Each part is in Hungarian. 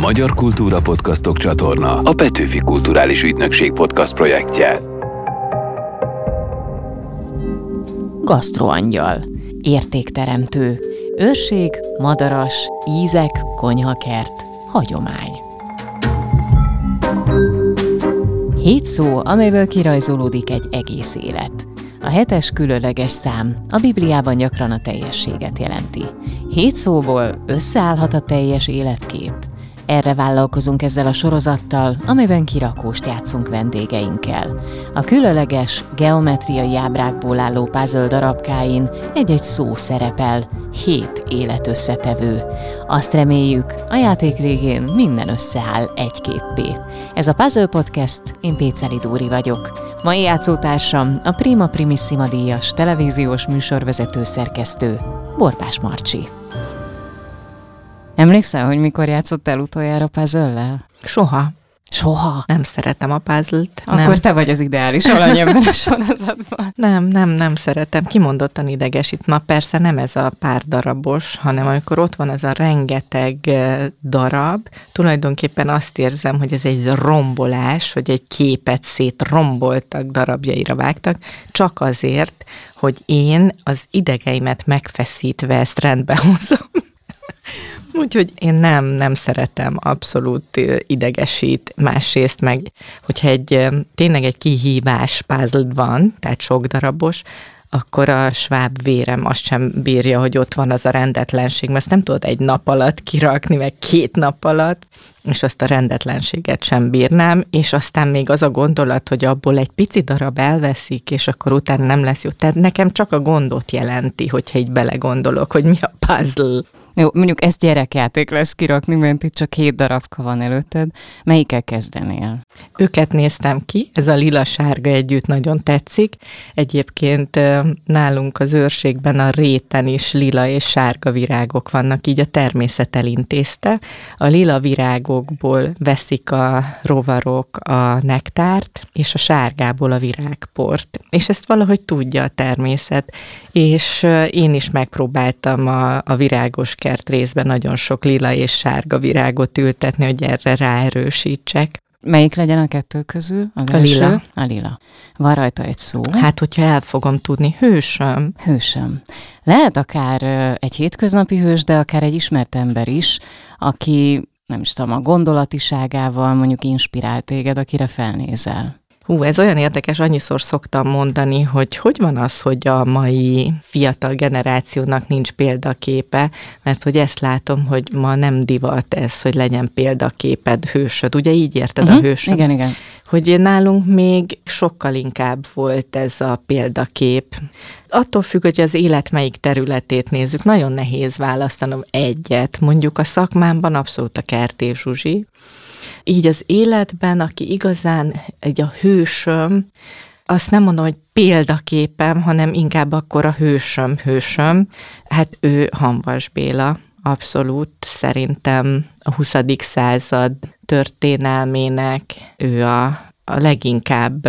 Magyar Kultúra Podcastok csatorna a Petőfi Kulturális Ügynökség podcast projektje. Gasztroangyal, értékteremtő, őrség, madaras, ízek, konyhakert, hagyomány. Hét szó, amelyből kirajzolódik egy egész élet. A hetes különleges szám a Bibliában gyakran a teljességet jelenti. Hét szóból összeállhat a teljes életkép. Erre vállalkozunk ezzel a sorozattal, amiben kirakóst játszunk vendégeinkkel. A különleges, geometriai ábrákból álló puzzle darabkáin egy-egy szó szerepel, hét életösszetevő. Azt reméljük, a játék végén minden összeáll egy-képpé. Ez a Puzzle Podcast, én Péceli Dóri vagyok. Mai játszótársam a Prima Primissima díjas televíziós műsorvezető szerkesztő, Borpás Marcsi. Emlékszel, hogy mikor játszottál utoljára puzzle Soha. Soha. Nem szeretem a puzzle-t. Akkor nem. te vagy az ideális alany ebben a sorozatban. Nem, nem, nem szeretem. Kimondottan idegesít. Ma persze nem ez a pár darabos, hanem amikor ott van ez a rengeteg eh, darab, tulajdonképpen azt érzem, hogy ez egy rombolás, hogy egy képet szét romboltak, darabjaira vágtak, csak azért, hogy én az idegeimet megfeszítve ezt rendbe hozom. Úgyhogy én nem, nem szeretem, abszolút idegesít. Másrészt meg, hogyha egy tényleg egy kihívás puzzle van, tehát sok darabos, akkor a sváb vérem azt sem bírja, hogy ott van az a rendetlenség, mert ezt nem tudod egy nap alatt kirakni, meg két nap alatt, és azt a rendetlenséget sem bírnám, és aztán még az a gondolat, hogy abból egy pici darab elveszik, és akkor utána nem lesz jó. Tehát nekem csak a gondot jelenti, hogyha így belegondolok, hogy mi a puzzle. Jó, mondjuk ezt gyerekjáték lesz kirakni, mert itt csak hét darabka van előtted. Melyikkel kezdenél? Őket néztem ki, ez a lila-sárga együtt nagyon tetszik. Egyébként nálunk az őrségben a réten is lila és sárga virágok vannak, így a természet elintézte. A lila virágokból veszik a rovarok a nektárt, és a sárgából a virágport. És ezt valahogy tudja a természet. És én is megpróbáltam a, a virágos kert részben nagyon sok lila és sárga virágot ültetni, hogy erre ráerősítsek. Melyik legyen a kettő közül? Az a első? lila. A lila. Van rajta egy szó. Hát, hogyha el fogom tudni, hősöm. Hősöm. Lehet akár egy hétköznapi hős, de akár egy ismert ember is, aki nem is tudom, a gondolatiságával mondjuk inspirál téged, akire felnézel. Hú, ez olyan érdekes, annyiszor szoktam mondani, hogy hogy van az, hogy a mai fiatal generációnak nincs példaképe, mert hogy ezt látom, hogy ma nem divat ez, hogy legyen példaképed, hősöd. Ugye így érted uh-huh. a mhm. hősöd? Igen, igen. Hogy nálunk még sokkal inkább volt ez a példakép. Attól függ, hogy az élet melyik területét nézzük, nagyon nehéz választanom egyet. Mondjuk a szakmámban abszolút a Kertév Zsuzsi, így az életben, aki igazán egy a hősöm, azt nem mondom, hogy példaképem, hanem inkább akkor a hősöm, hősöm. Hát ő Hanvas Béla, abszolút szerintem a 20. század történelmének ő a, a leginkább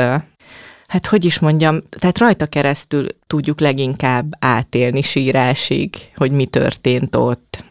hát hogy is mondjam, tehát rajta keresztül tudjuk leginkább átélni sírásig, hogy mi történt ott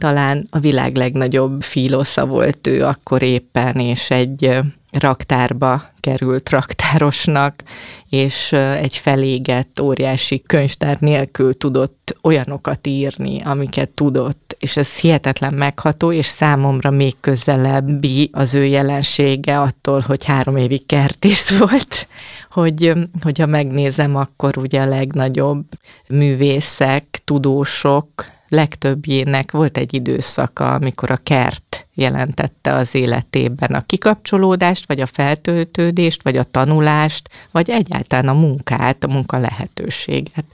talán a világ legnagyobb filosza volt ő akkor éppen, és egy raktárba került raktárosnak, és egy felégett óriási könyvtár nélkül tudott olyanokat írni, amiket tudott, és ez hihetetlen megható, és számomra még közelebbi az ő jelensége attól, hogy három évig kertész volt, hogy, hogyha megnézem, akkor ugye a legnagyobb művészek, tudósok, legtöbbjének volt egy időszaka, amikor a kert jelentette az életében a kikapcsolódást, vagy a feltöltődést, vagy a tanulást, vagy egyáltalán a munkát, a munka lehetőséget.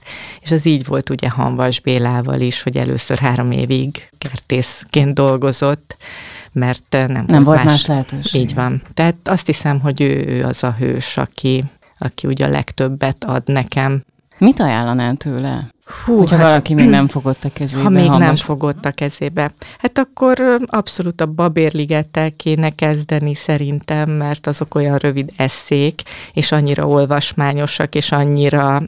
És ez így volt ugye Hanvas Bélával is, hogy először három évig kertészként dolgozott, mert nem, nem volt más, más lehetőség. Így van. Tehát azt hiszem, hogy ő, ő az a hős, aki, aki ugye a legtöbbet ad nekem. Mit ajánlanál tőle? Hú, Hogyha hát, valaki még nem fogott a kezébe. Ha még nem fogott a kezébe. Hát akkor abszolút a babérligettel kéne kezdeni szerintem, mert azok olyan rövid eszék, és annyira olvasmányosak, és annyira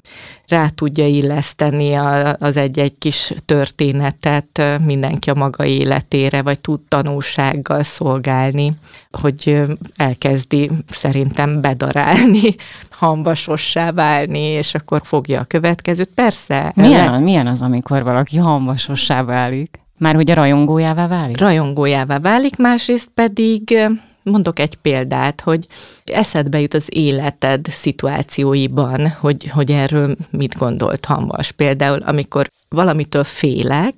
rá tudja illeszteni az egy-egy kis történetet mindenki a maga életére, vagy tud tanulsággal szolgálni, hogy elkezdi szerintem bedarálni, hambasossá válni, és akkor fogja a következőt. Persze. Milyen, le... milyen az, amikor valaki hambasossá válik? Már hogy a rajongójává válik? Rajongójává válik, másrészt pedig mondok egy példát, hogy eszedbe jut az életed szituációiban, hogy, hogy erről mit gondolt Hambas. Például, amikor valamitől félek,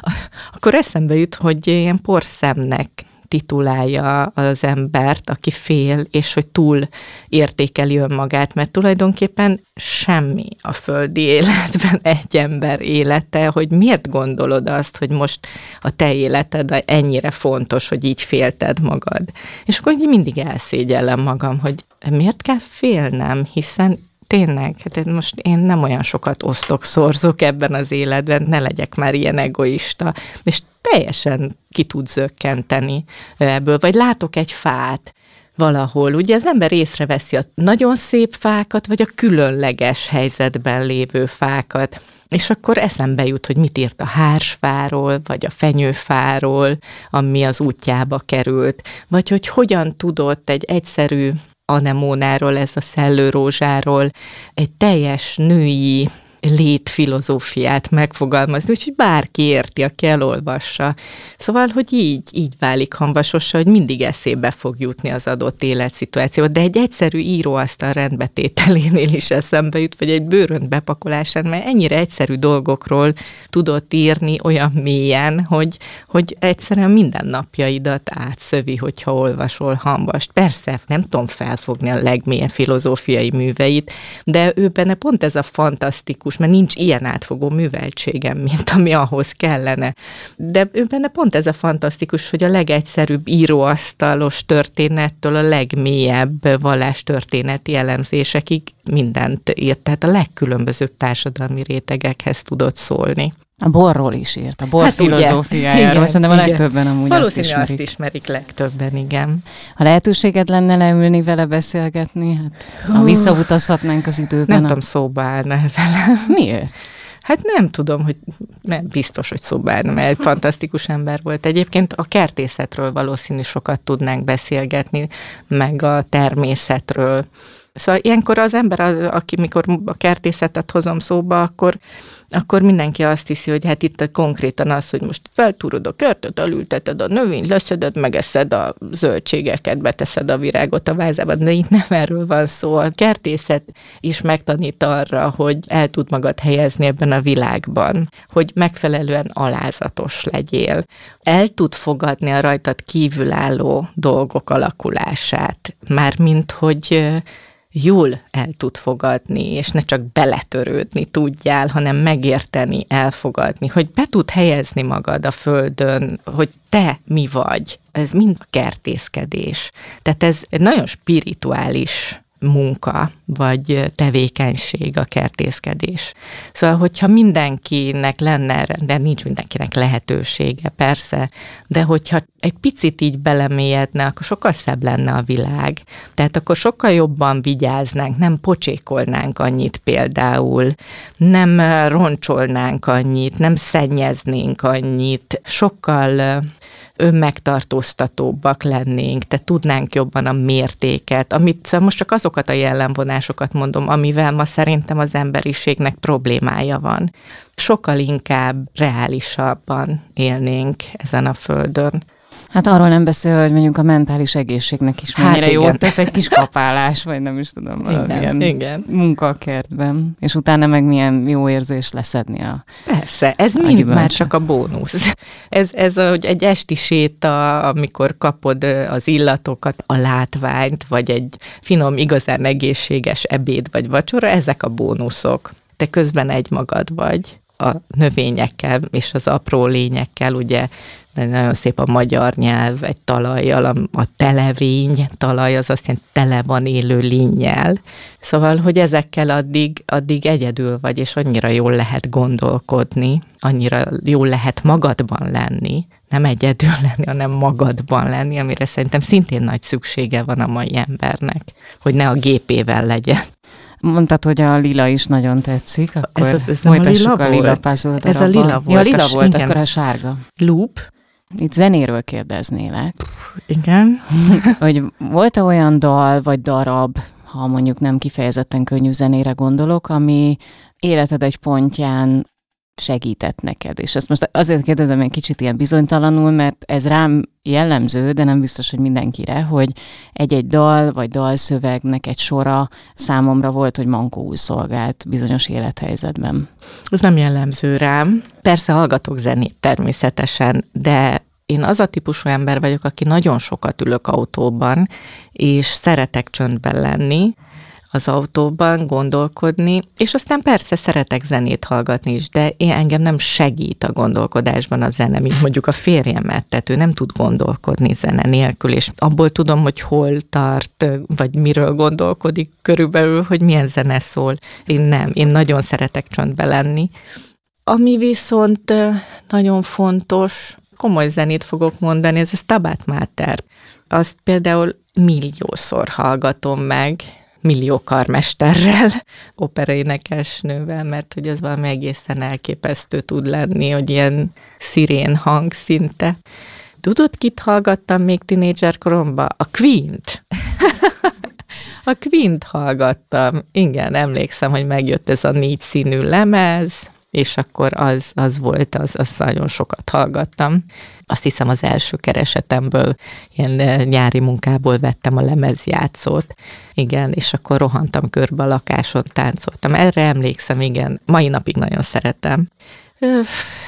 akkor eszembe jut, hogy ilyen porszemnek titulálja az embert, aki fél, és hogy túl értékeli önmagát, mert tulajdonképpen semmi a földi életben egy ember élete, hogy miért gondolod azt, hogy most a te életed ennyire fontos, hogy így félted magad. És akkor mindig elszégyellem magam, hogy miért kell félnem, hiszen tényleg, hát most én nem olyan sokat osztok, szorzok ebben az életben, ne legyek már ilyen egoista, és teljesen ki tud zökkenteni ebből, vagy látok egy fát, valahol. Ugye az ember észreveszi a nagyon szép fákat, vagy a különleges helyzetben lévő fákat. És akkor eszembe jut, hogy mit írt a hársfáról, vagy a fenyőfáról, ami az útjába került, vagy hogy hogyan tudott egy egyszerű anemónáról, ez a szellőrózsáról, egy teljes női létfilozófiát megfogalmazni, úgyhogy bárki érti, aki elolvassa. Szóval, hogy így, így válik hamvasossa, hogy mindig eszébe fog jutni az adott életszituáció, de egy egyszerű íróasztal rendbetételénél is eszembe jut, vagy egy bőrönt bepakolásán, mert ennyire egyszerű dolgokról tudott írni olyan mélyen, hogy, hogy egyszerűen minden napjaidat átszövi, hogyha olvasol hambast. Persze, nem tudom felfogni a legmélyen filozófiai műveit, de ő benne pont ez a fantasztikus mert nincs ilyen átfogó műveltségem, mint ami ahhoz kellene. De ő benne pont ez a fantasztikus, hogy a legegyszerűbb íróasztalos történettől a legmélyebb vallástörténeti elemzésekig mindent írt, tehát a legkülönbözőbb társadalmi rétegekhez tudott szólni. A borról is írt, a bor hát filozófiájáról. Szerintem a legtöbben amúgy Valószínű azt ismerik. azt ismerik legtöbben, igen. Ha lehetőséged lenne leülni vele beszélgetni, hát ha visszautazhatnánk az időben. Nem a... tudom, szóba állna vele. Miért? Hát nem tudom, hogy nem biztos, hogy szóba állna, mert egy fantasztikus ember volt. Egyébként a kertészetről valószínű sokat tudnánk beszélgetni, meg a természetről. Szóval ilyenkor az ember, aki mikor a kertészetet hozom szóba, akkor akkor mindenki azt hiszi, hogy hát itt konkrétan az, hogy most feltúrod a körtöt, elülteted a növényt, leszeded, megeszed a zöldségeket, beteszed a virágot a vázába, de itt nem erről van szó. A kertészet is megtanít arra, hogy el tud magad helyezni ebben a világban, hogy megfelelően alázatos legyél. El tud fogadni a rajtad kívülálló dolgok alakulását, mármint hogy jól el tud fogadni, és ne csak beletörődni tudjál, hanem megérteni, elfogadni, hogy be tud helyezni magad a földön, hogy te mi vagy. Ez mind a kertészkedés. Tehát ez egy nagyon spirituális munka, vagy tevékenység a kertészkedés. Szóval, hogyha mindenkinek lenne de nincs mindenkinek lehetősége, persze, de hogyha egy picit így belemélyedne, akkor sokkal szebb lenne a világ. Tehát akkor sokkal jobban vigyáznánk, nem pocsékolnánk annyit például, nem roncsolnánk annyit, nem szennyeznénk annyit, sokkal önmegtartóztatóbbak lennénk, te tudnánk jobban a mértéket, amit szóval most csak azokat a jellemvonásokat mondom, amivel ma szerintem az emberiségnek problémája van. Sokkal inkább reálisabban élnénk ezen a földön. Hát arról nem beszél, hogy mondjuk a mentális egészségnek is mennyire hát jót tesz egy kis kapálás, vagy nem is tudom, valamilyen igen, igen. munka a kertben, és utána meg milyen jó érzés leszedni a Persze, ez a mind gyümölcsön. már csak a bónusz. Ez, ez hogy egy esti séta, amikor kapod az illatokat, a látványt, vagy egy finom, igazán egészséges ebéd vagy vacsora, ezek a bónuszok. Te közben egy magad vagy a növényekkel és az apró lényekkel, ugye de nagyon szép a magyar nyelv, egy talajjal, a, a televény talaj, az azt jelenti, tele van élő lényel. Szóval, hogy ezekkel addig, addig egyedül vagy, és annyira jól lehet gondolkodni, annyira jól lehet magadban lenni, nem egyedül lenni, hanem magadban lenni, amire szerintem szintén nagy szüksége van a mai embernek, hogy ne a gépével legyen. Mondtad, hogy a lila is nagyon tetszik, akkor ez, az, ez nem a lila, a lila Ez a lila volt. Ja, a lila volt, igen. akkor a sárga. Loop. Itt zenéről kérdeznélek. Igen. hogy volt-e olyan dal vagy darab, ha mondjuk nem kifejezetten könnyű zenére gondolok, ami életed egy pontján segített neked? És ezt most azért kérdezem egy kicsit ilyen bizonytalanul, mert ez rám jellemző, de nem biztos, hogy mindenkire, hogy egy-egy dal vagy dalszövegnek egy sora számomra volt, hogy mankóul szolgált bizonyos élethelyzetben. Ez nem jellemző rám. Persze hallgatok zenét természetesen, de én az a típusú ember vagyok, aki nagyon sokat ülök autóban, és szeretek csöndben lenni, az autóban gondolkodni, és aztán persze szeretek zenét hallgatni is, de én engem nem segít a gondolkodásban a zene, mint mondjuk a férjemet, tehát ő nem tud gondolkodni zene nélkül, és abból tudom, hogy hol tart, vagy miről gondolkodik körülbelül, hogy milyen zene szól. Én nem, én nagyon szeretek csöndbe lenni. Ami viszont nagyon fontos, komoly zenét fogok mondani, ez a Stabat Mater. Azt például milliószor hallgatom meg, millió karmesterrel, operaénekesnővel, mert hogy ez valami egészen elképesztő tud lenni, hogy ilyen szirén hang szinte. Tudod, kit hallgattam még tinédzser koromban? A Queen-t. a Queen-t hallgattam. Igen, emlékszem, hogy megjött ez a négy színű lemez, és akkor az, az volt, az, az nagyon sokat hallgattam. Azt hiszem az első keresetemből, ilyen eh, nyári munkából vettem a lemezjátszót, igen, és akkor rohantam körbe a lakáson, táncoltam. Erre emlékszem, igen, mai napig nagyon szeretem.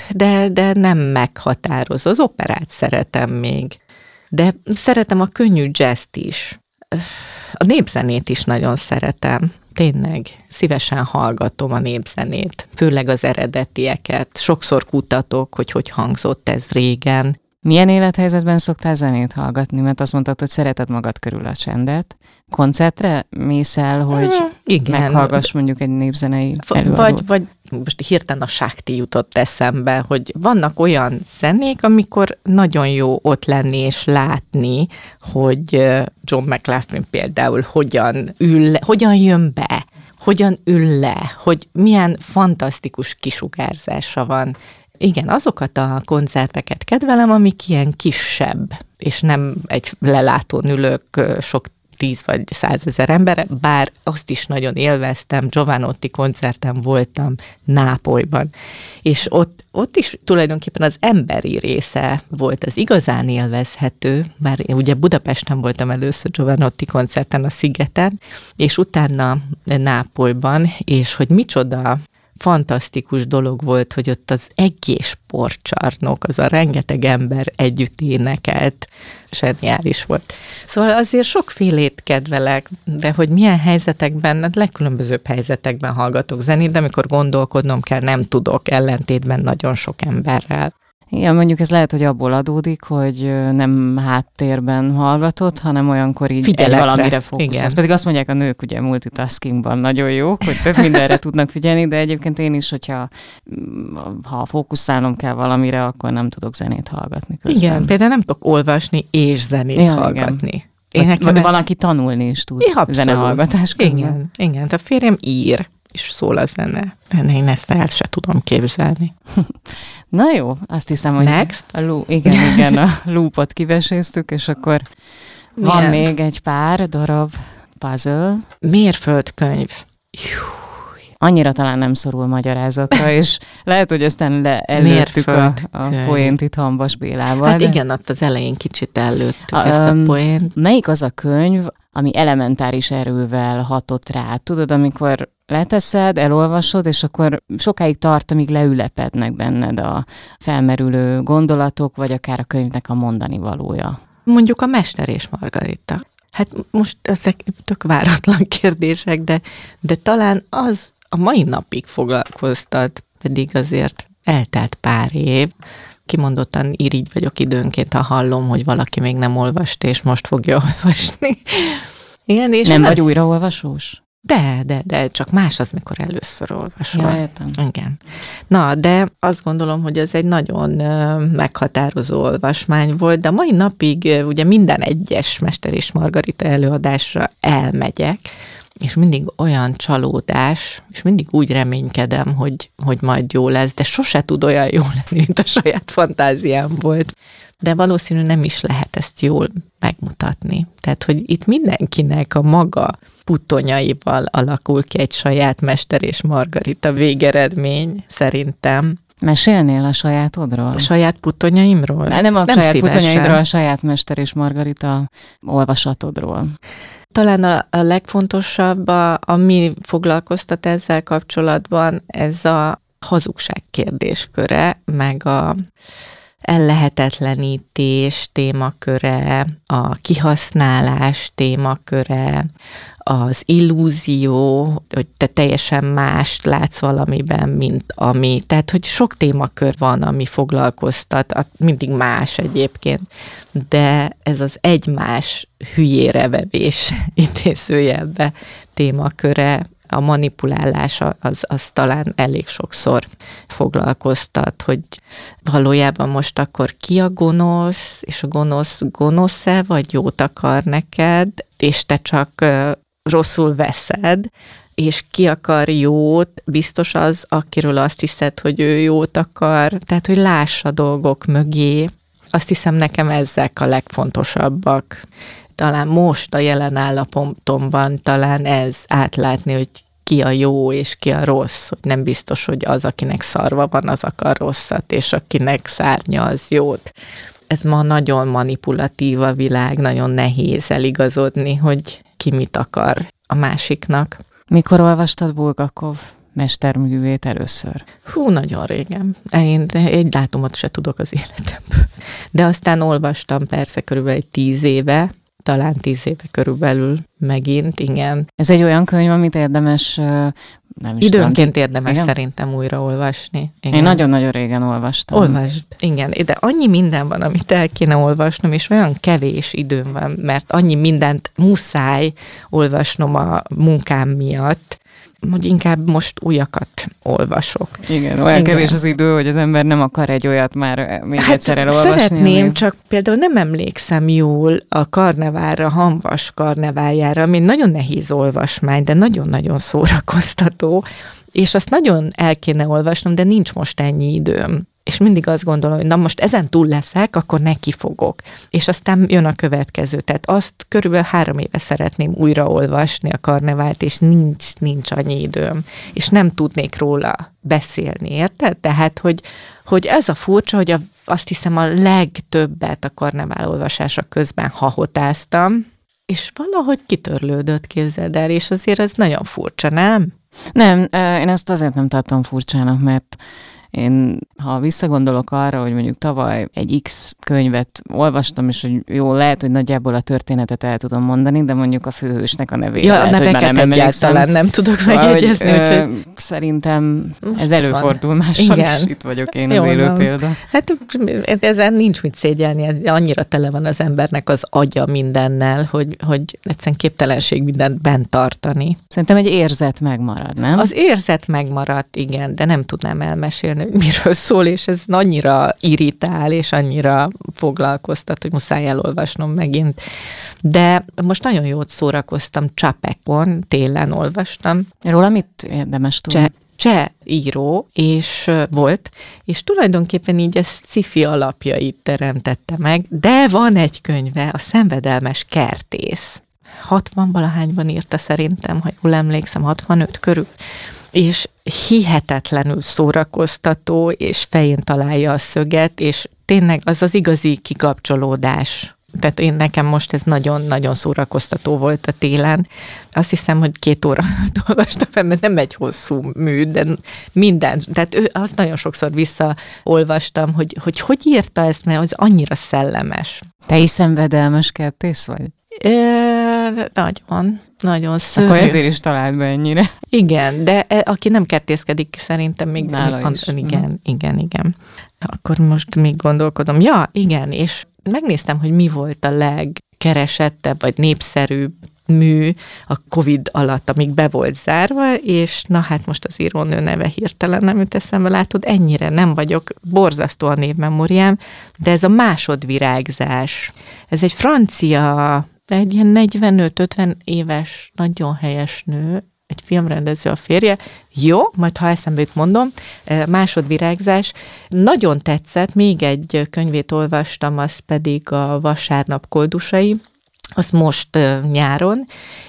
De, de nem meghatározó. Az operát szeretem még. De szeretem a könnyű jazzt is. A népzenét is nagyon szeretem tényleg szívesen hallgatom a népzenét, főleg az eredetieket. Sokszor kutatok, hogy hogy hangzott ez régen. Milyen élethelyzetben szoktál zenét hallgatni? Mert azt mondtad, hogy szereted magad körül a csendet. Koncertre mész el, hogy hmm, Igen. meghallgass mondjuk egy népzenei előadót? Vagy, vagy most hirtelen a sákti jutott eszembe, hogy vannak olyan zenék, amikor nagyon jó ott lenni és látni, hogy John McLaughlin például hogyan ül, hogyan jön be, hogyan ül le, hogy milyen fantasztikus kisugárzása van. Igen, azokat a koncerteket kedvelem, amik ilyen kisebb, és nem egy lelátón ülök sok tíz vagy százezer ember, bár azt is nagyon élveztem, Giovanotti koncerten voltam Nápolyban, és ott, ott is tulajdonképpen az emberi része volt az igazán élvezhető, már én ugye Budapesten voltam először Giovanotti koncerten a Szigeten, és utána Nápolyban, és hogy micsoda fantasztikus dolog volt, hogy ott az egész sportcsarnok, az a rengeteg ember együtt énekelt, zseniális volt. Szóval azért sokfélét kedvelek, de hogy milyen helyzetekben, hát legkülönbözőbb helyzetekben hallgatok zenét, de amikor gondolkodnom kell, nem tudok ellentétben nagyon sok emberrel. Igen, mondjuk ez lehet, hogy abból adódik, hogy nem háttérben hallgatott, hanem olyankor így egy valamire fókuszálsz. Pedig azt mondják a nők ugye multitaskingban nagyon jó, hogy több mindenre tudnak figyelni, de egyébként én is, hogyha mm, ha fókuszálnom kell valamire, akkor nem tudok zenét hallgatni közben. Igen, például nem tudok olvasni és zenét ja, hallgatni. Igen. Én vagy, vagy valaki tanulni is tud é, zenehallgatás közben. Igen, igen. A férjem ír, és szól a zene. De én ezt el se tudom képzelni. Na jó, azt hiszem, hogy Next. a lú, igen, igen, a loopot kiveséztük, és akkor Milyen? van még egy pár darab puzzle. Mérföldkönyv. Annyira talán nem szorul magyarázatra, és lehet, hogy aztán le, előttük a, a poént itt Hambas Bélával. Hát de... igen, ott az elején kicsit előttük a, ezt a poént. Melyik az a könyv, ami elementáris erővel hatott rá? Tudod, amikor leteszed, elolvasod, és akkor sokáig tart, amíg leülepednek benned a felmerülő gondolatok, vagy akár a könyvnek a mondani valója. Mondjuk a Mester és Margarita. Hát most ezek tök váratlan kérdések, de, de talán az a mai napig foglalkoztat pedig azért eltelt pár év. Kimondottan irigy vagyok időnként, ha hallom, hogy valaki még nem olvast, és most fogja olvasni. Igen, és nem vagy újraolvasós? De, de, de, csak más az, mikor először olvasol. Ja, értem. Igen. Na, de azt gondolom, hogy ez egy nagyon meghatározó olvasmány volt, de mai napig ugye minden egyes Mester és Margarita előadásra elmegyek, és mindig olyan csalódás, és mindig úgy reménykedem, hogy, hogy majd jó lesz, de sose tud olyan jó lenni, mint a saját fantáziám volt. De valószínű nem is lehet ezt jól megmutatni. Tehát, hogy itt mindenkinek a maga putonyaival alakul ki egy saját Mester és Margarita végeredmény, szerintem. Mesélnél a sajátodról? A saját putonyaimról? Nem a nem saját szívesen. putonyaidról, a saját Mester és Margarita olvasatodról. Talán a, a legfontosabb, a, ami foglalkoztat ezzel kapcsolatban, ez a hazugság kérdésköre, meg a ellehetetlenítés témaköre, a kihasználás témaköre, az illúzió, hogy te teljesen mást látsz valamiben, mint ami. Tehát, hogy sok témakör van, ami foglalkoztat, mindig más egyébként, de ez az egymás hülyére vevés intézőjelbe témaköre a manipulálás az, az talán elég sokszor foglalkoztat, hogy valójában most akkor ki a gonosz, és a gonosz gonosz-e, vagy jót akar neked, és te csak rosszul veszed, és ki akar jót, biztos az, akiről azt hiszed, hogy ő jót akar, tehát, hogy lássa dolgok mögé. Azt hiszem, nekem ezek a legfontosabbak talán most a jelen állapotomban talán ez átlátni, hogy ki a jó és ki a rossz, hogy nem biztos, hogy az, akinek szarva van, az akar rosszat, és akinek szárnya, az jót. Ez ma nagyon manipulatív a világ, nagyon nehéz eligazodni, hogy ki mit akar a másiknak. Mikor olvastad Bulgakov mesterművét először? Hú, nagyon régen. Én egy dátumot se tudok az életemből. De aztán olvastam persze körülbelül egy tíz éve, talán tíz éve körülbelül megint, igen. Ez egy olyan könyv, amit érdemes nem is Időnként tudom. érdemes igen? szerintem újraolvasni. Igen. Én nagyon-nagyon régen olvastam. Olvasd, igen. De annyi minden van, amit el kéne olvasnom, és olyan kevés időm van, mert annyi mindent muszáj olvasnom a munkám miatt, hogy inkább most újakat olvasok. Igen, olyan Igen. kevés az idő, hogy az ember nem akar egy olyat már még hát egyszer elolvasni. Szeretném, ami... csak például nem emlékszem jól a karnevára, Hanvas karnevájára, ami nagyon nehéz olvasmány, de nagyon-nagyon szórakoztató, és azt nagyon el kéne olvasnom, de nincs most ennyi időm és mindig azt gondolom, hogy na most ezen túl leszek, akkor neki fogok. És aztán jön a következő. Tehát azt körülbelül három éve szeretném újraolvasni a karnevált, és nincs, nincs annyi időm. És nem tudnék róla beszélni, érted? Tehát, hogy, hogy ez a furcsa, hogy a, azt hiszem a legtöbbet a karnevál olvasása közben hahotáztam, és valahogy kitörlődött, képzeld el, és azért ez nagyon furcsa, nem? Nem, én ezt azért nem tartom furcsának, mert én, ha visszagondolok arra, hogy mondjuk tavaly egy X könyvet olvastam, és hogy jó, lehet, hogy nagyjából a történetet el tudom mondani, de mondjuk a főhősnek a nevét. Ja, lehet, a neveket nem egyáltalán nem tudok megjegyezni. Úgyhogy... Szerintem Most ez előfordul van. mással Igen. is. Itt vagyok én jó, az élő van. példa. Hát ezen nincs mit szégyelni, annyira tele van az embernek az agya mindennel, hogy, hogy egyszerűen képtelenség mindent bent tartani. Szerintem egy érzet megmarad, nem? Az érzet megmaradt, igen, de nem tudnám elmesélni, hogy miről szól, és ez annyira irritál, és annyira foglalkoztat, hogy muszáj elolvasnom megint. De most nagyon jót szórakoztam Csapekon, télen olvastam. Róla mit érdemes tudni? Cseh, cseh író, és volt, és tulajdonképpen így ez cifi alapjait teremtette meg, de van egy könyve, a Szenvedelmes Kertész. 60 valahányban írta szerintem, ha jól emlékszem, 65 körül és hihetetlenül szórakoztató, és fején találja a szöget, és tényleg az az igazi kikapcsolódás. Tehát én nekem most ez nagyon-nagyon szórakoztató volt a télen. Azt hiszem, hogy két óra olvastam fel, mert nem egy hosszú mű, de minden. Tehát ő, azt nagyon sokszor visszaolvastam, hogy, hogy hogy írta ezt, mert az annyira szellemes. Te is szenvedelmes kertész vagy? Ö- nagyon, nagyon szörnyű. Akkor ezért is talált be ennyire. Igen, de e, aki nem kertészkedik, szerintem még... Nála még is. Igen, Mhm. igen, igen. Akkor most még gondolkodom. Ja, igen, és megnéztem, hogy mi volt a legkeresettebb, vagy népszerűbb mű a Covid alatt, amíg be volt zárva, és na hát most az írónő neve hirtelen nem jut eszembe, látod, ennyire nem vagyok, borzasztó a névmemóriám, de ez a másodvirágzás, ez egy francia, egy ilyen 45-50 éves, nagyon helyes nő, egy filmrendező a férje. Jó, majd ha eszembe jut, mondom. Másodvirágzás. Nagyon tetszett, még egy könyvét olvastam, az pedig a Vasárnap koldusai, azt most nyáron.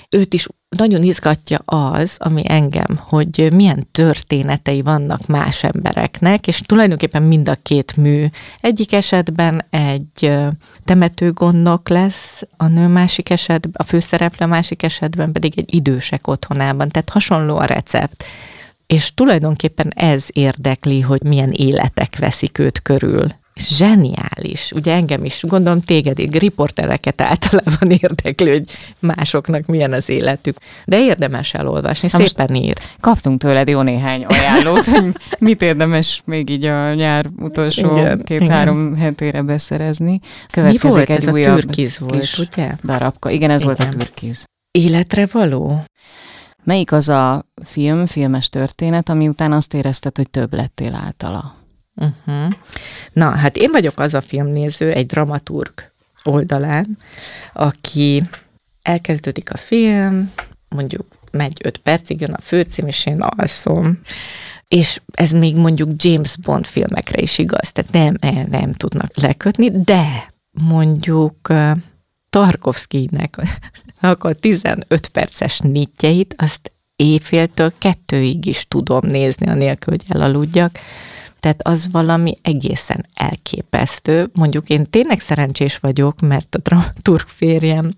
Őt is nagyon izgatja az, ami engem, hogy milyen történetei vannak más embereknek, és tulajdonképpen mind a két mű. Egyik esetben egy temetőgondnok lesz a nő másik esetben, a főszereplő a másik esetben pedig egy idősek otthonában, tehát hasonló a recept. És tulajdonképpen ez érdekli, hogy milyen életek veszik őt körül. Zseniális. Ugye engem is, gondolom téged, riportereket általában érdekli, hogy másoknak milyen az életük. De érdemes elolvasni, Na szépen ír. Kaptunk tőled jó néhány ajánlót, hogy mit érdemes még így a nyár utolsó Igen, két-három hetére beszerezni. Mi Következik volt egy ez a újabb türkiz volt, ugye? darabka. Igen, ez volt a Igen. türkiz. Életre való? Melyik az a film, filmes történet, ami után azt érezted, hogy több lettél általa? Uh-huh. Na, hát én vagyok az a filmnéző egy dramaturg oldalán, aki elkezdődik a film, mondjuk megy öt percig, jön a főcím, és én alszom. És ez még mondjuk James Bond filmekre is igaz, tehát nem, nem, nem tudnak lekötni, de mondjuk Tarkovszkinek a 15 perces nyitjeit, azt éjféltől kettőig is tudom nézni, anélkül, hogy elaludjak. Tehát az valami egészen elképesztő. Mondjuk én tényleg szerencsés vagyok, mert a dramaturg férjem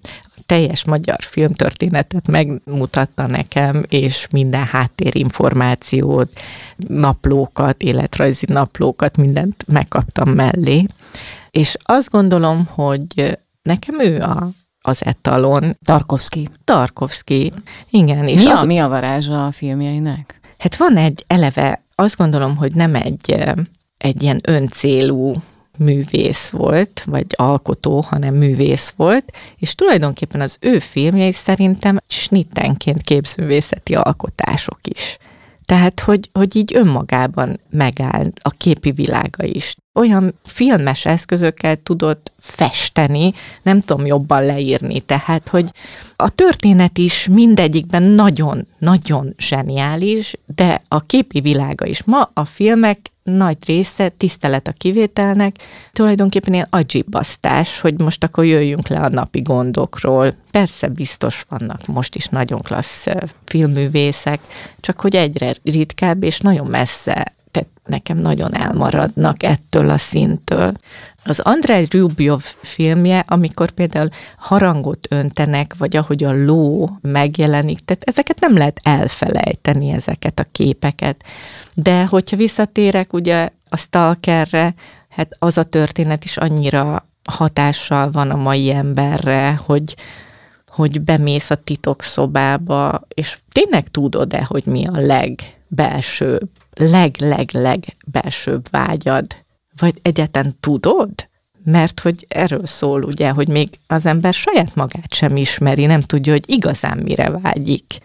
teljes magyar filmtörténetet megmutatta nekem, és minden háttérinformációt, naplókat, életrajzi naplókat, mindent megkaptam mellé. És azt gondolom, hogy nekem ő a, az etalon, Tarkovsky. Tarkovsky, igen. És Mi az, a, mi a varázsa a filmjeinek? Hát van egy eleve, azt gondolom, hogy nem egy, egy ilyen öncélú művész volt, vagy alkotó, hanem művész volt, és tulajdonképpen az ő filmjei szerintem snittenként képzővészeti alkotások is. Tehát, hogy, hogy így önmagában megáll a képi világa is. Olyan filmes eszközökkel tudott festeni, nem tudom jobban leírni, tehát, hogy a történet is mindegyikben nagyon-nagyon zseniális, de a képi világa is. Ma a filmek nagy része, tisztelet a kivételnek, tulajdonképpen ilyen agyibbasztás, hogy most akkor jöjjünk le a napi gondokról. Persze biztos vannak most is nagyon klassz filmművészek, csak hogy egyre ritkább és nagyon messze tehát nekem nagyon elmaradnak ettől a szintől. Az Andrei Rubjov filmje, amikor például harangot öntenek, vagy ahogy a ló megjelenik, tehát ezeket nem lehet elfelejteni, ezeket a képeket. De hogyha visszatérek ugye a Stalkerre, hát az a történet is annyira hatással van a mai emberre, hogy, hogy bemész a titokszobába, és tényleg tudod-e, hogy mi a legbelsőbb, leg-leg-leg belsőbb vágyad? Vagy egyáltalán tudod? Mert hogy erről szól ugye, hogy még az ember saját magát sem ismeri, nem tudja, hogy igazán mire vágyik.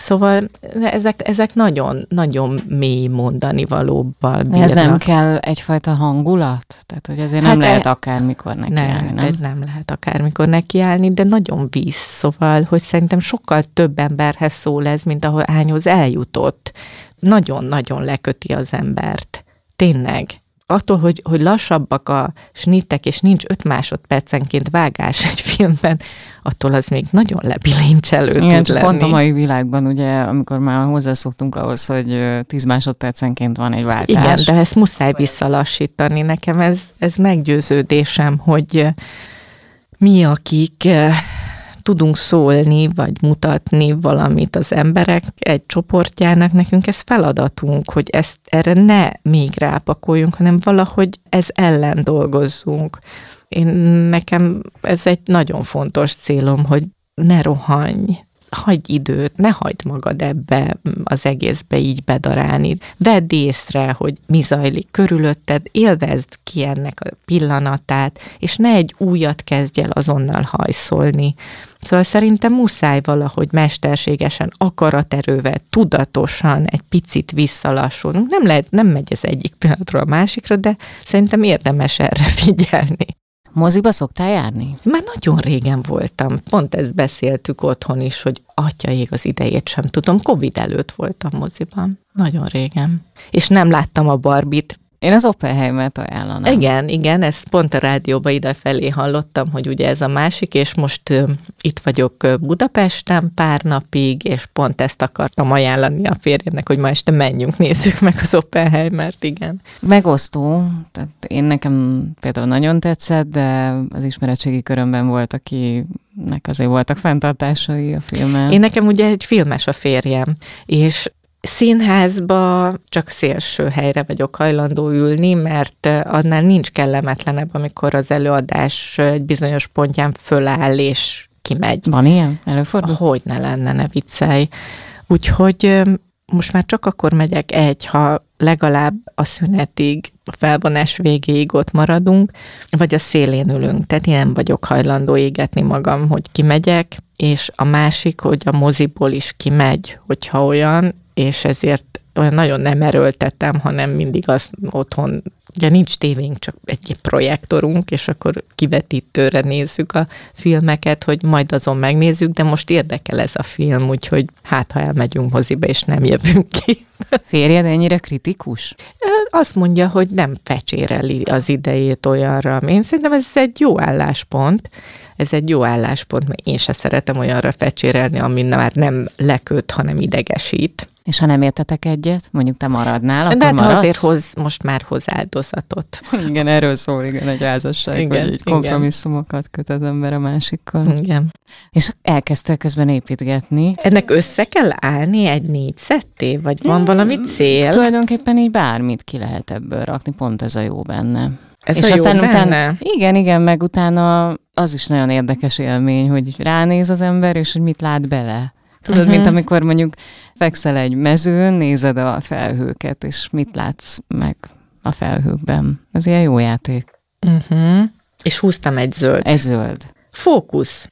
Szóval ezek, ezek nagyon, nagyon mély mondani valóbbal bírnak. Ez nem kell egyfajta hangulat? Tehát, hogy ezért nem Hát lehet e- akármikor nekiállni, nem, nem? nem lehet akármikor nekiállni, de nagyon víz, szóval, hogy szerintem sokkal több emberhez szól ez, mint ahol hányhoz eljutott. Nagyon-nagyon leköti az embert. Tényleg. Attól, hogy, hogy lassabbak a snittek, és nincs öt másodpercenként vágás egy filmben, attól az még nagyon lebilincselő Igen, tud csak lenni. pont a mai világban, ugye, amikor már hozzászoktunk ahhoz, hogy 10 másodpercenként van egy váltás. Igen, de ezt muszáj visszalassítani. Nekem ez, ez meggyőződésem, hogy mi, akik tudunk szólni, vagy mutatni valamit az emberek egy csoportjának, nekünk ez feladatunk, hogy ezt erre ne még rápakoljunk, hanem valahogy ez ellen dolgozzunk. Én nekem ez egy nagyon fontos célom, hogy ne rohanj, hagyj időt, ne hagyd magad ebbe az egészbe így bedarálni. Vedd észre, hogy mi zajlik körülötted, élvezd ki ennek a pillanatát, és ne egy újat kezdj el azonnal hajszolni. Szóval szerintem muszáj valahogy mesterségesen, akaraterővel, tudatosan egy picit visszalassulnunk. Nem, lehet, nem megy ez egyik pillanatról a másikra, de szerintem érdemes erre figyelni. Moziba szoktál járni? Már nagyon régen voltam. Pont ezt beszéltük otthon is, hogy atyaig az idejét sem tudom. Covid előtt voltam moziban. Nagyon régen. És nem láttam a Barbit. Én az Oppenheimet ajánlanám. Igen, igen, ezt pont a rádióba idefelé hallottam, hogy ugye ez a másik, és most uh, itt vagyok Budapesten pár napig, és pont ezt akartam ajánlani a férjemnek, hogy ma este menjünk, nézzük meg az Oppenheimert, igen. Megosztó, tehát én nekem például nagyon tetszett, de az ismeretségi körömben volt, akinek azért voltak fenntartásai a filmen. Én nekem ugye egy filmes a férjem, és Színházba csak szélső helyre vagyok hajlandó ülni, mert annál nincs kellemetlenebb, amikor az előadás egy bizonyos pontján föláll és kimegy. Van ilyen? Előfordul? Hogy ne lenne, ne viccelj. Úgyhogy most már csak akkor megyek egy, ha legalább a szünetig, a felvonás végéig ott maradunk, vagy a szélén ülünk. Tehát én nem vagyok hajlandó égetni magam, hogy kimegyek, és a másik, hogy a moziból is kimegy, hogyha olyan, és ezért olyan nagyon nem erőltetem, hanem mindig az otthon, ugye nincs tévénk, csak egy projektorunk, és akkor kivetítőre nézzük a filmeket, hogy majd azon megnézzük, de most érdekel ez a film, úgyhogy hát ha elmegyünk moziba, és nem jövünk ki. Férjed ennyire kritikus? Azt mondja, hogy nem fecséreli az idejét olyanra. Én szerintem ez egy jó álláspont, ez egy jó álláspont, mert én se szeretem olyanra fecsérelni, ami már nem leköt, hanem idegesít. És ha nem értetek egyet, mondjuk te maradnál, akkor De hát maradsz? azért hoz, most már hoz áldozatot. Igen, erről szól, igen, egy házasság, Igen, vagy igen. kompromisszumokat köt az ember a másikkal. Igen. És elkezdte közben építgetni. Ennek össze kell állni egy négyzetté, vagy van valami cél? Tulajdonképpen így bármit ki lehet ebből rakni, pont ez a jó benne. Ez és a jó aztán benne? utána, igen, igen, meg utána az is nagyon érdekes élmény, hogy ránéz az ember, és hogy mit lát bele. Tudod, Mhm. mint amikor mondjuk fekszel egy mezőn, nézed a felhőket, és mit látsz meg a felhőkben. Ez ilyen jó játék. Uh-huh. És húztam egy zöld. Egy zöld. Fókusz.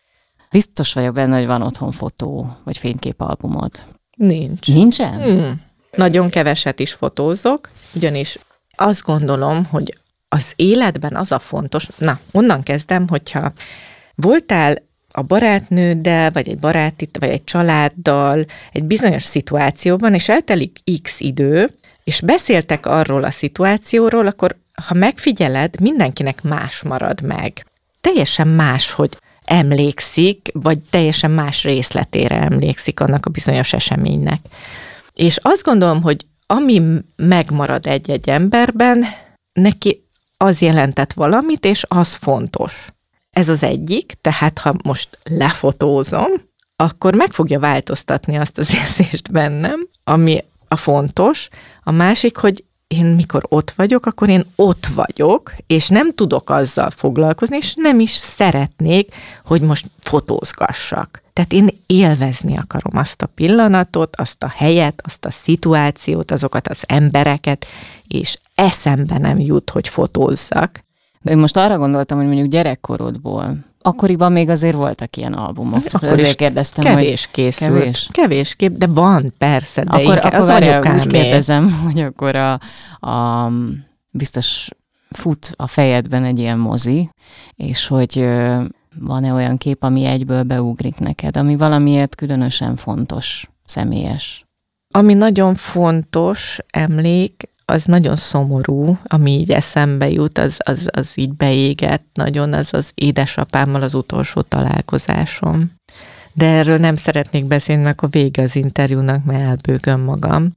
Biztos vagyok benne, hogy van otthon fotó, vagy fényképalbumod. Nincs. Nincsen? Hmm. Nagyon keveset is fotózok, ugyanis azt gondolom, hogy az életben az a fontos, na, onnan kezdem, hogyha voltál a barátnőddel, vagy egy baráti, vagy egy családdal egy bizonyos szituációban, és eltelik x idő, és beszéltek arról a szituációról, akkor ha megfigyeled, mindenkinek más marad meg. Teljesen más, hogy emlékszik, vagy teljesen más részletére emlékszik annak a bizonyos eseménynek. És azt gondolom, hogy ami megmarad egy-egy emberben, neki az jelentett valamit, és az fontos. Ez az egyik, tehát ha most lefotózom, akkor meg fogja változtatni azt az érzést bennem, ami a fontos. A másik, hogy én mikor ott vagyok, akkor én ott vagyok, és nem tudok azzal foglalkozni, és nem is szeretnék, hogy most fotózgassak. Tehát én élvezni akarom azt a pillanatot, azt a helyet, azt a szituációt, azokat az embereket, és eszembe nem jut, hogy fotózzak. Én most arra gondoltam, hogy mondjuk gyerekkorodból, akkoriban még azért voltak ilyen albumok. Csak Akkor azért kérdeztem, Kevés hogy készült. Kevés? Kevés kép, de van persze, de akkor, inkább akkor az várjál, úgy kérdezem, hogy akkor a, a, biztos fut a fejedben egy ilyen mozi, és hogy van-e olyan kép, ami egyből beugrik neked, ami valamiért különösen fontos, személyes. Ami nagyon fontos emlék, az nagyon szomorú, ami így eszembe jut, az, az, az így beégett nagyon, az az édesapámmal az utolsó találkozásom. De erről nem szeretnék beszélni, mert akkor vége az interjúnak, mert elbőgöm magam.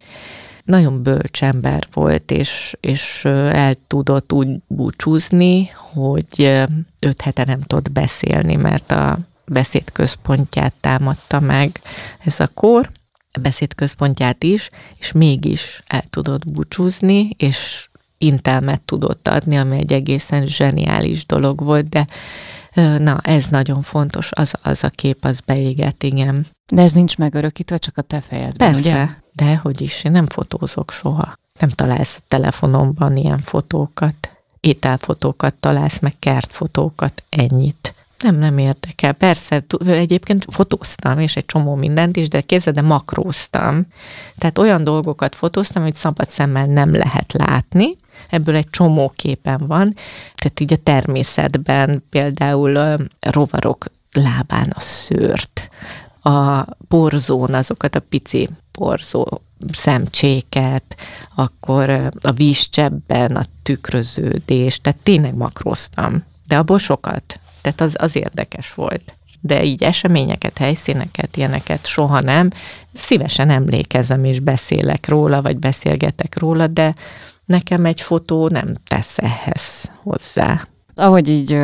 Nagyon bölcs ember volt, és, és el tudott úgy búcsúzni, hogy öt hete nem tudott beszélni, mert a beszédközpontját támadta meg ez a kor, a beszédközpontját is, és mégis el tudott búcsúzni, és intelmet tudott adni, ami egy egészen zseniális dolog volt, de Na, ez nagyon fontos, az, az a kép, az beégett, igen. De ez nincs megörökítve, csak a te fejedben, Persze, ugye? de hogy is, én nem fotózok soha. Nem találsz a telefonomban ilyen fotókat. Ételfotókat találsz, meg kertfotókat, ennyit. Nem, nem érdekel. Persze, egyébként fotóztam, és egy csomó mindent is, de kézzel, de makróztam. Tehát olyan dolgokat fotóztam, hogy szabad szemmel nem lehet látni, ebből egy csomó képen van. Tehát így a természetben például rovarok lábán a szőrt, a porzón azokat a pici porzó szemcséket, akkor a vízcsebben a tükröződés, tehát tényleg makroztam. De abból sokat. Tehát az, az érdekes volt. De így eseményeket, helyszíneket, ilyeneket soha nem. Szívesen emlékezem és beszélek róla, vagy beszélgetek róla, de nekem egy fotó nem tesz ehhez hozzá. Ahogy így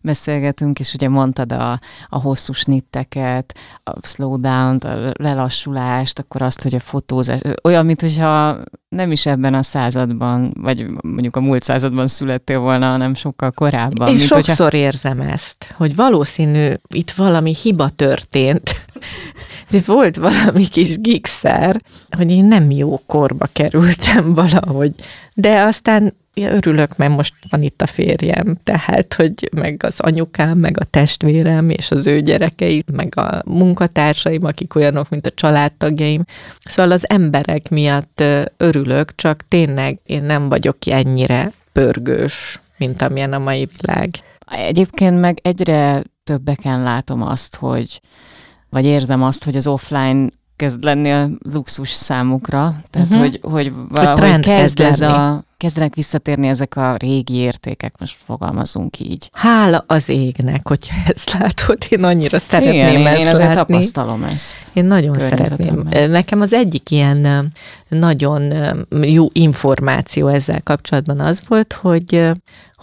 beszélgetünk, és ugye mondtad a, a hosszú snitteket, a slowdown a lelassulást, akkor azt, hogy a fotózás, olyan, mint hogyha nem is ebben a században, vagy mondjuk a múlt században születtél volna, hanem sokkal korábban. Én mint sokszor hogyha... érzem ezt, hogy valószínű itt valami hiba történt, de volt valami kis gigszer, hogy én nem jó korba kerültem valahogy, de aztán ja, örülök, mert most van itt a férjem, tehát, hogy meg az anyukám, meg a testvérem, és az ő gyerekei, meg a munkatársaim, akik olyanok, mint a családtagjaim. Szóval az emberek miatt örülök, csak tényleg én nem vagyok ennyire pörgős, mint amilyen a mai világ. Egyébként meg egyre többeken látom azt, hogy vagy érzem azt, hogy az offline kezd lenni a luxus számukra, tehát uh-huh. hogy, hogy valahogy hogy kezd ez a, kezdenek visszatérni ezek a régi értékek, most fogalmazunk így. Hála az égnek, hogy ezt látod, én annyira szeretném Igen, ezt én, én látni. tapasztalom ezt. Én nagyon szeretném. Nekem az egyik ilyen nagyon jó információ ezzel kapcsolatban az volt, hogy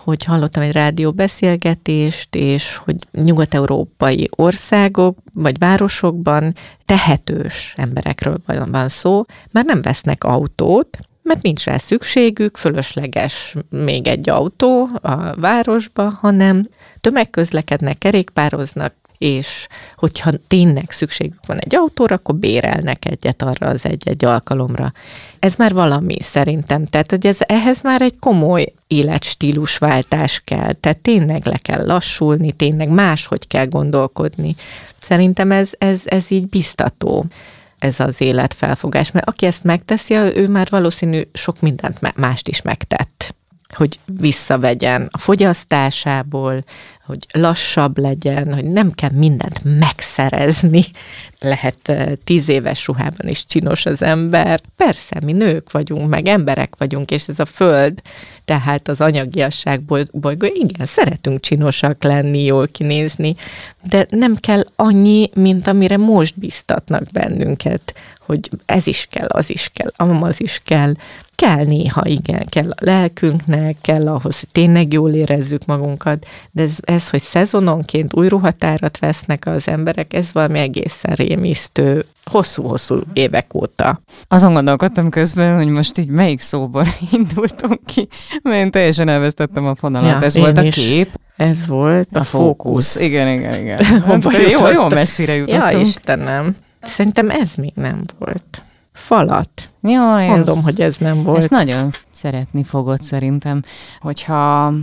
hogy hallottam egy rádióbeszélgetést, és hogy nyugat-európai országok vagy városokban tehetős emberekről van szó, már nem vesznek autót, mert nincs rá szükségük, fölösleges még egy autó a városba, hanem tömegközlekednek, kerékpároznak, és hogyha tényleg szükségük van egy autóra, akkor bérelnek egyet arra az egy-egy alkalomra. Ez már valami szerintem, tehát hogy ez, ehhez már egy komoly életstílusváltás kell, tehát tényleg le kell lassulni, tényleg máshogy kell gondolkodni. Szerintem ez, ez, ez így biztató ez az életfelfogás, mert aki ezt megteszi, ő már valószínű sok mindent mást is megtett. Hogy visszavegyen a fogyasztásából, hogy lassabb legyen, hogy nem kell mindent megszerezni. Lehet eh, tíz éves ruhában is csinos az ember. Persze, mi nők vagyunk, meg emberek vagyunk, és ez a föld, tehát az anyagiasság bolygó, igen, szeretünk csinosak lenni, jól kinézni, de nem kell annyi, mint amire most biztatnak bennünket, hogy ez is kell, az is kell, az is kell. Kell néha, igen, kell a lelkünknek, kell ahhoz, hogy tényleg jól érezzük magunkat, de ez, ez hogy szezononként új ruhatárat vesznek az emberek, ez valami egészen rémisztő, hosszú-hosszú évek óta. Azon gondolkodtam közben, hogy most így melyik szóból indultunk ki, mert én teljesen elvesztettem a fonalat. Ja, ez volt a is. kép. Ez volt a, a fókusz. fókusz. Igen, igen, igen. Hát, jó, jó messzire jutottunk. Ja, Istenem. Szerintem ez még nem volt. Falat. Jaj, Mondom, ez, hogy ez nem volt. Ezt nagyon szeretni fogod szerintem. Hogyha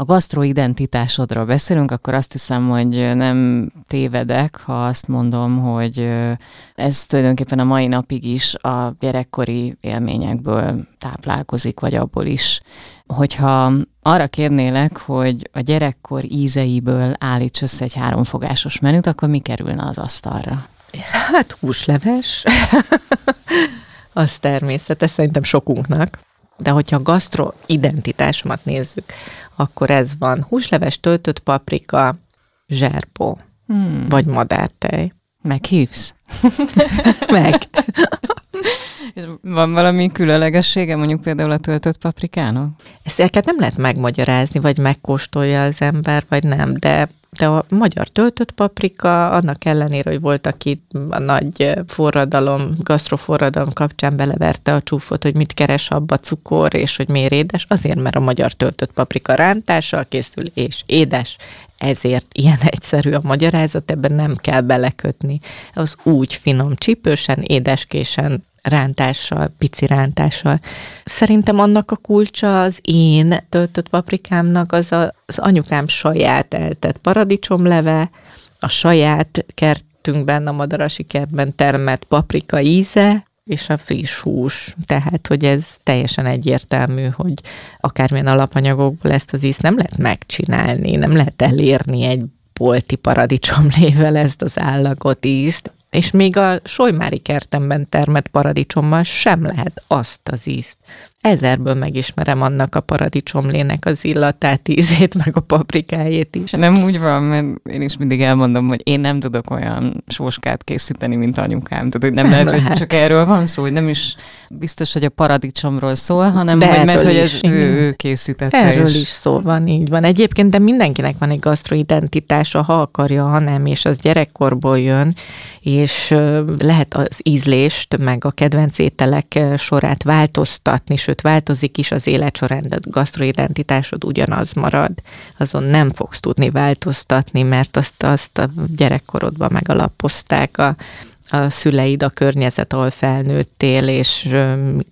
a gasztroidentitásodról beszélünk, akkor azt hiszem, hogy nem tévedek, ha azt mondom, hogy ez tulajdonképpen a mai napig is a gyerekkori élményekből táplálkozik, vagy abból is. Hogyha arra kérnélek, hogy a gyerekkor ízeiből állíts össze egy háromfogásos menüt, akkor mi kerülne az asztalra? Hát húsleves, az természetes, szerintem sokunknak. De hogyha a gasztroidentitásomat nézzük, akkor ez van. Húsleves, töltött paprika, zserpó, hmm. vagy madártej. Meghívsz? Meg. van valami különlegessége mondjuk például a töltött paprikának? Ezt nem lehet megmagyarázni, vagy megkóstolja az ember, vagy nem, de de a magyar töltött paprika, annak ellenére, hogy volt, aki a nagy forradalom, gasztroforradalom kapcsán beleverte a csúfot, hogy mit keres abba cukor, és hogy miért édes, azért, mert a magyar töltött paprika rántással készül, és édes, ezért ilyen egyszerű a magyarázat, ebben nem kell belekötni. Az úgy finom, csípősen, édeskésen, rántással, pici rántással. Szerintem annak a kulcsa az én töltött paprikámnak az a, az anyukám saját eltett paradicsomleve, a saját kertünkben, a madarasi kertben termett paprika íze, és a friss hús. Tehát, hogy ez teljesen egyértelmű, hogy akármilyen alapanyagokból ezt az ízt nem lehet megcsinálni, nem lehet elérni egy bolti paradicsomlével ezt az állagot ízt, és még a Solymári kertemben termett paradicsommal sem lehet azt az ízt ezerből megismerem annak a paradicsomlének az illatát, ízét, meg a paprikájét is. Nem úgy van, mert én is mindig elmondom, hogy én nem tudok olyan sóskát készíteni, mint anyukám. Tehát, hogy nem, nem lehet, lehet, hogy csak erről van szó, hogy nem is biztos, hogy a paradicsomról szól, hanem de hogy mert, hogy ez ő, ő készítette. Erről is. is szó van, így van. Egyébként, de mindenkinek van egy gastroidentitása, ha akarja, ha nem, és az gyerekkorból jön, és lehet az ízlést, meg a kedvenc ételek sorát változtatni, sőt változik is az életsorrendet, gasztroidentitásod ugyanaz marad, azon nem fogsz tudni változtatni, mert azt, azt a gyerekkorodban megalapozták a, a szüleid, a környezet, ahol felnőttél, és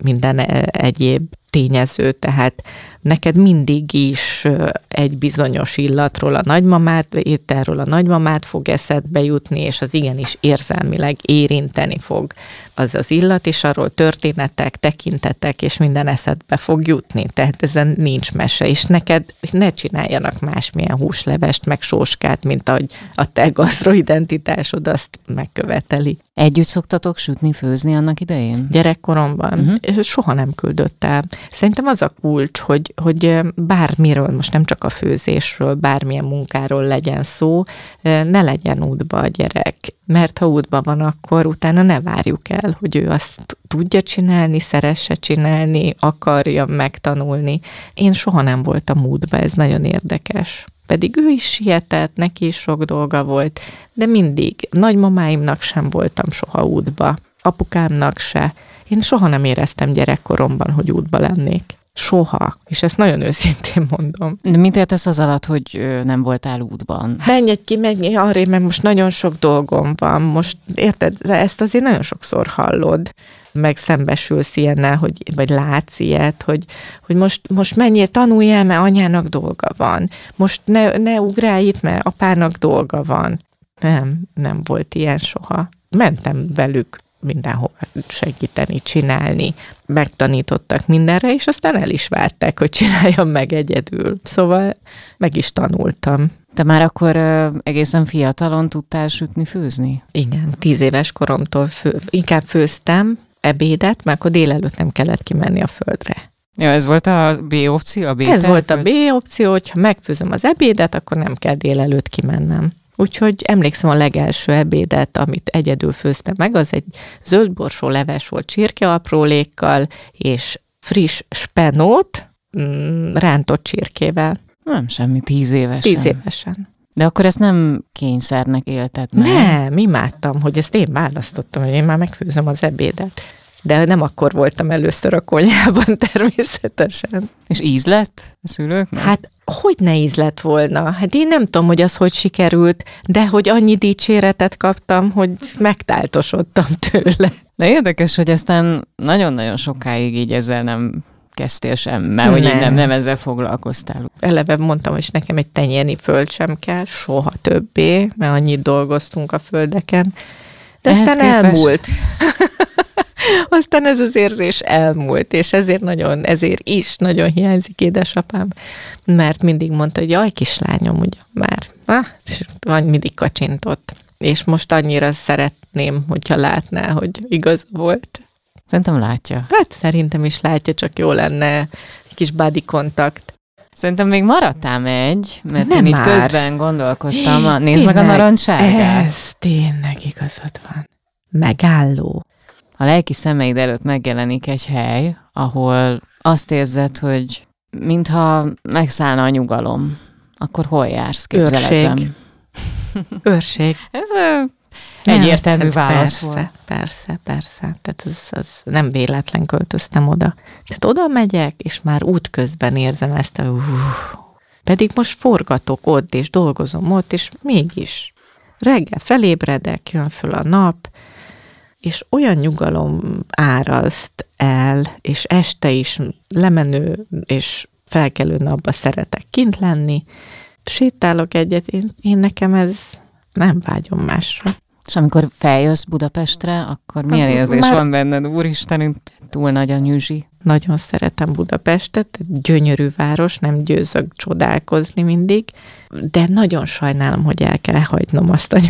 minden egyéb tényező, tehát neked mindig is egy bizonyos illatról a nagymamát, ételről a nagymamát fog eszedbe jutni, és az igenis érzelmileg érinteni fog az az illat, és arról történetek, tekintetek, és minden eszedbe fog jutni. Tehát ezen nincs mese, és neked ne csináljanak másmilyen húslevest, meg sóskát, mint ahogy a te gasztroidentitásod azt megköveteli. Együtt szoktatok sütni, főzni annak idején? Gyerekkoromban. Uh-huh. Soha nem küldött el. Szerintem az a kulcs, hogy, hogy bármiről, most nem csak a főzésről, bármilyen munkáról legyen szó, ne legyen útba a gyerek. Mert ha útba van, akkor utána ne várjuk el, hogy ő azt tudja csinálni, szeresse csinálni, akarja megtanulni. Én soha nem voltam útba, ez nagyon érdekes pedig ő is sietett, neki is sok dolga volt, de mindig nagymamáimnak sem voltam soha útba, apukámnak se. Én soha nem éreztem gyerekkoromban, hogy útba lennék. Soha. És ezt nagyon őszintén mondom. De mit értesz az alatt, hogy nem voltál útban? Menj egy ki, menj arra, mert most nagyon sok dolgom van. Most érted, ezt azért nagyon sokszor hallod meg szembesülsz ilyennel, hogy, vagy látsz ilyet, hogy, hogy most, most menjél, tanuljál, mert anyának dolga van. Most ne, ne ugrálj itt, mert apának dolga van. Nem, nem volt ilyen soha. Mentem velük mindenhol segíteni, csinálni. Megtanítottak mindenre, és aztán el is várták, hogy csináljam meg egyedül. Szóval meg is tanultam. Te már akkor ö, egészen fiatalon tudtál sütni, főzni? Igen, tíz éves koromtól fő, inkább főztem, ebédet, mert akkor délelőtt nem kellett kimenni a földre. Ja, ez volt a B opció? A B ez volt a B opció, hogyha megfőzöm az ebédet, akkor nem kell délelőtt kimennem. Úgyhogy emlékszem a legelső ebédet, amit egyedül főztem meg, az egy zöldborsó leves volt csirkeaprólékkal, és friss spenót mm, rántott csirkével. Nem semmi, tíz évesen. Tíz évesen. De akkor ezt nem kényszernek élted meg? Nem, imádtam, hogy ezt én választottam, hogy én már megfőzöm az ebédet. De nem akkor voltam először a konyhában természetesen. És íz lett a szülőknek? Hát hogy ne íz lett volna? Hát én nem tudom, hogy az hogy sikerült, de hogy annyi dicséretet kaptam, hogy megtáltosodtam tőle. De érdekes, hogy aztán nagyon-nagyon sokáig így ezzel nem kezdtél sem, mert hogy nem. nem, nem ezzel foglalkoztál. Eleve mondtam, hogy nekem egy tenyérni föld sem kell, soha többé, mert annyit dolgoztunk a földeken. De Ehhez aztán képest... elmúlt. aztán ez az érzés elmúlt, és ezért nagyon, ezért is nagyon hiányzik édesapám, mert mindig mondta, hogy jaj, kislányom, ugyan már. Ha? És mindig kacsintott. És most annyira szeretném, hogyha látná, hogy igaz volt. Szerintem látja. Hát szerintem is látja, csak jó lenne egy kis body kontakt. Szerintem még maradtál egy, mert Nem én már. itt közben gondolkodtam. A, nézd tényleg, meg a narancságát. Ez tényleg igazad van. Megálló. A lelki szemeid előtt megjelenik egy hely, ahol azt érzed, hogy mintha megszállna a nyugalom, akkor hol jársz képzeletben? Őrség. Őrség. Ez Egyértelmű hát válasz persze, volt. Persze, persze. Tehát az, az nem véletlen költöztem oda. Tehát oda megyek, és már útközben érzem ezt a uh, Pedig most forgatok ott, és dolgozom ott, és mégis reggel felébredek, jön föl a nap, és olyan nyugalom áraszt el, és este is lemenő és felkelő napba szeretek kint lenni, sétálok egyet, én, én nekem ez nem vágyom másra. És amikor feljössz Budapestre, akkor milyen érzés Már... van benned? Úristen, túl nagy a nyűzsi. Nagyon szeretem Budapestet, gyönyörű város, nem győzök csodálkozni mindig, de nagyon sajnálom, hogy el kell hagynom azt a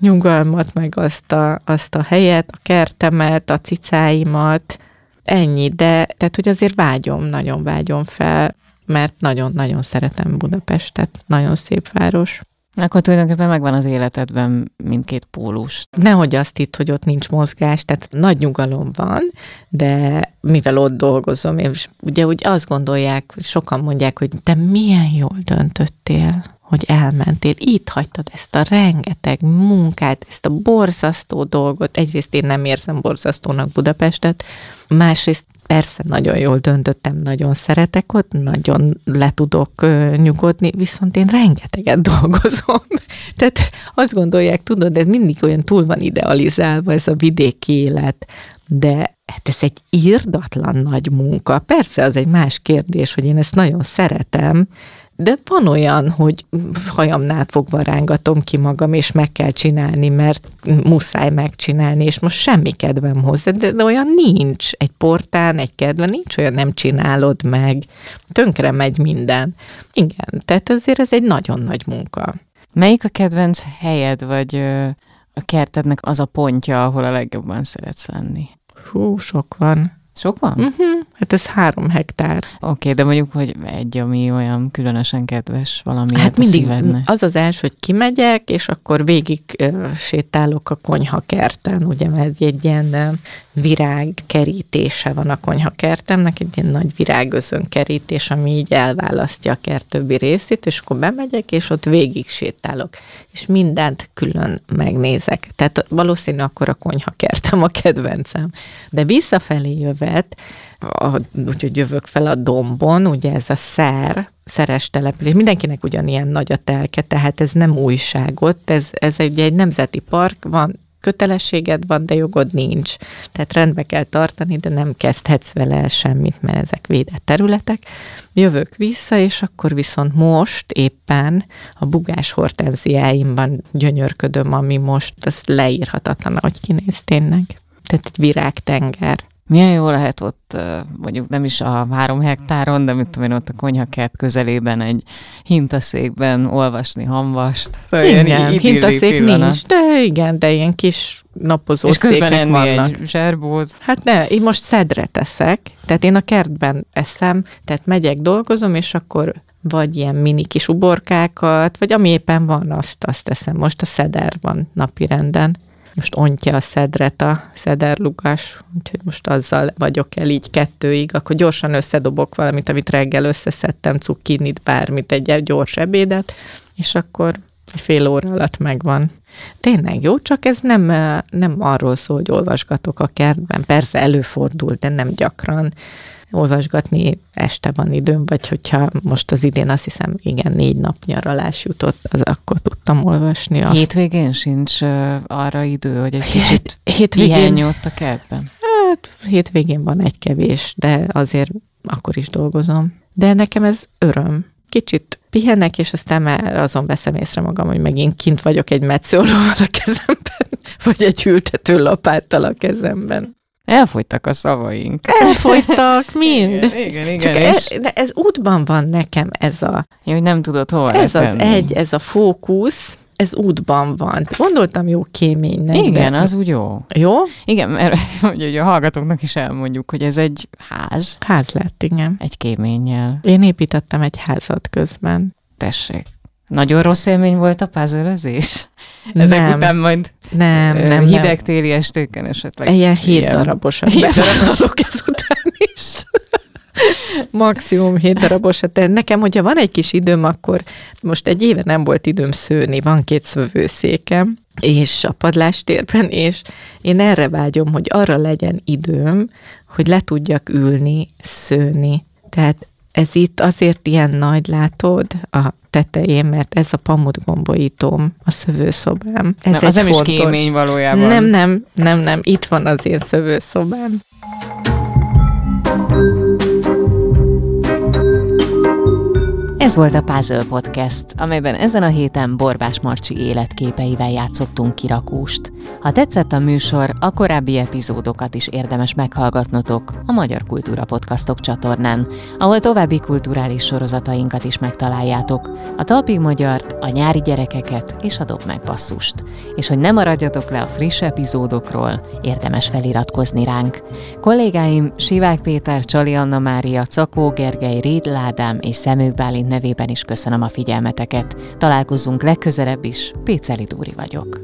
nyugalmat, meg azt a, azt a helyet, a kertemet, a cicáimat, ennyi, de tehát, hogy azért vágyom, nagyon vágyom fel, mert nagyon-nagyon szeretem Budapestet, nagyon szép város. Akkor tulajdonképpen megvan az életedben mindkét pólus. Nehogy azt itt, hogy ott nincs mozgás, tehát nagy nyugalom van, de mivel ott dolgozom, és ugye úgy azt gondolják, sokan mondják, hogy te milyen jól döntöttél, hogy elmentél, itt hagytad ezt a rengeteg munkát, ezt a borzasztó dolgot. Egyrészt én nem érzem borzasztónak Budapestet, másrészt persze nagyon jól döntöttem, nagyon szeretek ott, nagyon le tudok nyugodni, viszont én rengeteget dolgozom. Tehát azt gondolják, tudod, ez mindig olyan túl van idealizálva, ez a vidéki élet, de hát ez egy írdatlan nagy munka. Persze az egy más kérdés, hogy én ezt nagyon szeretem, de van olyan, hogy hajamnál fogva rángatom ki magam, és meg kell csinálni, mert muszáj megcsinálni, és most semmi kedvem hozzá, de, de olyan nincs. Egy portán, egy kedve, nincs olyan, nem csinálod meg. Tönkre megy minden. Igen, tehát azért ez egy nagyon nagy munka. Melyik a kedvenc helyed, vagy a kertednek az a pontja, ahol a legjobban szeretsz lenni? Hú, sok van. Sok van? Uh-huh. Hát ez három hektár. Oké, okay, de mondjuk, hogy egy, ami olyan különösen kedves valami Hát mindig az az első, hogy kimegyek, és akkor végig uh, sétálok a konyha kerten, ugye, mert egy ilyen virág kerítése van a konyha kertemnek, egy ilyen nagy virágözön kerítés, ami így elválasztja a kert többi részét, és akkor bemegyek, és ott végig sétálok, és mindent külön megnézek. Tehát valószínű akkor a konyha kertem a kedvencem. De visszafelé jövet, a, úgyhogy jövök fel a dombon, ugye ez a szer, szeres település. Mindenkinek ugyanilyen nagy a telke, tehát ez nem újságot, ez, ez egy, egy nemzeti park, van kötelességed van, de jogod nincs. Tehát rendbe kell tartani, de nem kezdhetsz vele semmit, mert ezek védett területek. Jövök vissza, és akkor viszont most éppen a bugás hortenziáimban gyönyörködöm, ami most az leírhatatlan, ahogy kinéz tényleg. Tehát egy virágtenger. Milyen jó lehet ott, mondjuk nem is a három hektáron, de mit tudom én, ott a konyhakert közelében egy hintaszékben olvasni hamvast. Szóval igen, hintaszék pillanat. nincs, de igen, de ilyen kis napozó És közben enni vannak. egy zserbót. Hát ne, én most szedre teszek, tehát én a kertben eszem, tehát megyek, dolgozom, és akkor vagy ilyen mini kis uborkákat, vagy ami éppen van, azt, azt teszem. Most a szeder van napi renden most ontja a szedret a szederlugás, úgyhogy most azzal vagyok el így kettőig, akkor gyorsan összedobok valamit, amit reggel összeszedtem, cukkinit, bármit, egy gyors ebédet, és akkor egy fél óra alatt megvan. Tényleg jó, csak ez nem, nem arról szól, hogy olvasgatok a kertben. Persze előfordul, de nem gyakran olvasgatni este van időm, vagy hogyha most az idén azt hiszem, igen, négy nap nyaralás jutott, az akkor tudtam olvasni. Azt. Hétvégén sincs arra idő, hogy egy kicsit hétvégén a kertben? Hát hétvégén van egy kevés, de azért akkor is dolgozom. De nekem ez öröm. Kicsit pihenek, és aztán már azon veszem észre magam, hogy megint kint vagyok egy metszóróval a kezemben, vagy egy ültető lapáttal a kezemben. Elfogytak a szavaink. Elfogytak, mind. Igen, igen. igen Csak és... e, de ez útban van nekem ez a... Ja, hogy nem tudod hol Ez az egy, ez a fókusz, ez útban van. Gondoltam jó kéménynek. Igen, de... az úgy jó. Jó? Igen, mert hogy a hallgatóknak is elmondjuk, hogy ez egy ház. Ház lett, igen. Egy kéménnyel. Én építettem egy házat közben. Tessék. Nagyon rossz élmény volt a puzzle Ezek nem. után majd nem, nem, hideg nem. estéken esetleg. Ilyen hét ilyen. darabosat bevállalok ezután is. Maximum hét darabosat. De nekem, hogyha van egy kis időm, akkor most egy éve nem volt időm szőni, van két szövőszékem, és a padlástérben, és én erre vágyom, hogy arra legyen időm, hogy le tudjak ülni, szőni. Tehát Ez itt azért ilyen nagy, látod, a tetején, mert ez a pamutgombolítóm, a szövőszobám. Ez nem, az nem fontos... is kémény valójában. Nem, nem, nem, nem, itt van az én szövőszobám. Ez volt a Puzzle Podcast, amelyben ezen a héten Borbás Marcsi életképeivel játszottunk kirakúst. Ha tetszett a műsor, a korábbi epizódokat is érdemes meghallgatnotok a Magyar Kultúra Podcastok csatornán, ahol további kulturális sorozatainkat is megtaláljátok, a Talpig Magyart, a Nyári Gyerekeket és a Dob meg basszust. És hogy ne maradjatok le a friss epizódokról, érdemes feliratkozni ránk. Kollégáim Sivák Péter, Csali Anna Mária, Cakó Gergely, Réd Ládám és Szemők Bálint nevében is köszönöm a figyelmeteket. Találkozunk legközelebb is, Péceli Dúri vagyok.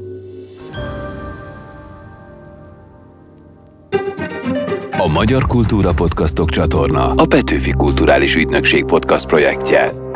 A Magyar Kultúra Podcastok csatorna a Petőfi Kulturális Ügynökség podcast projektje.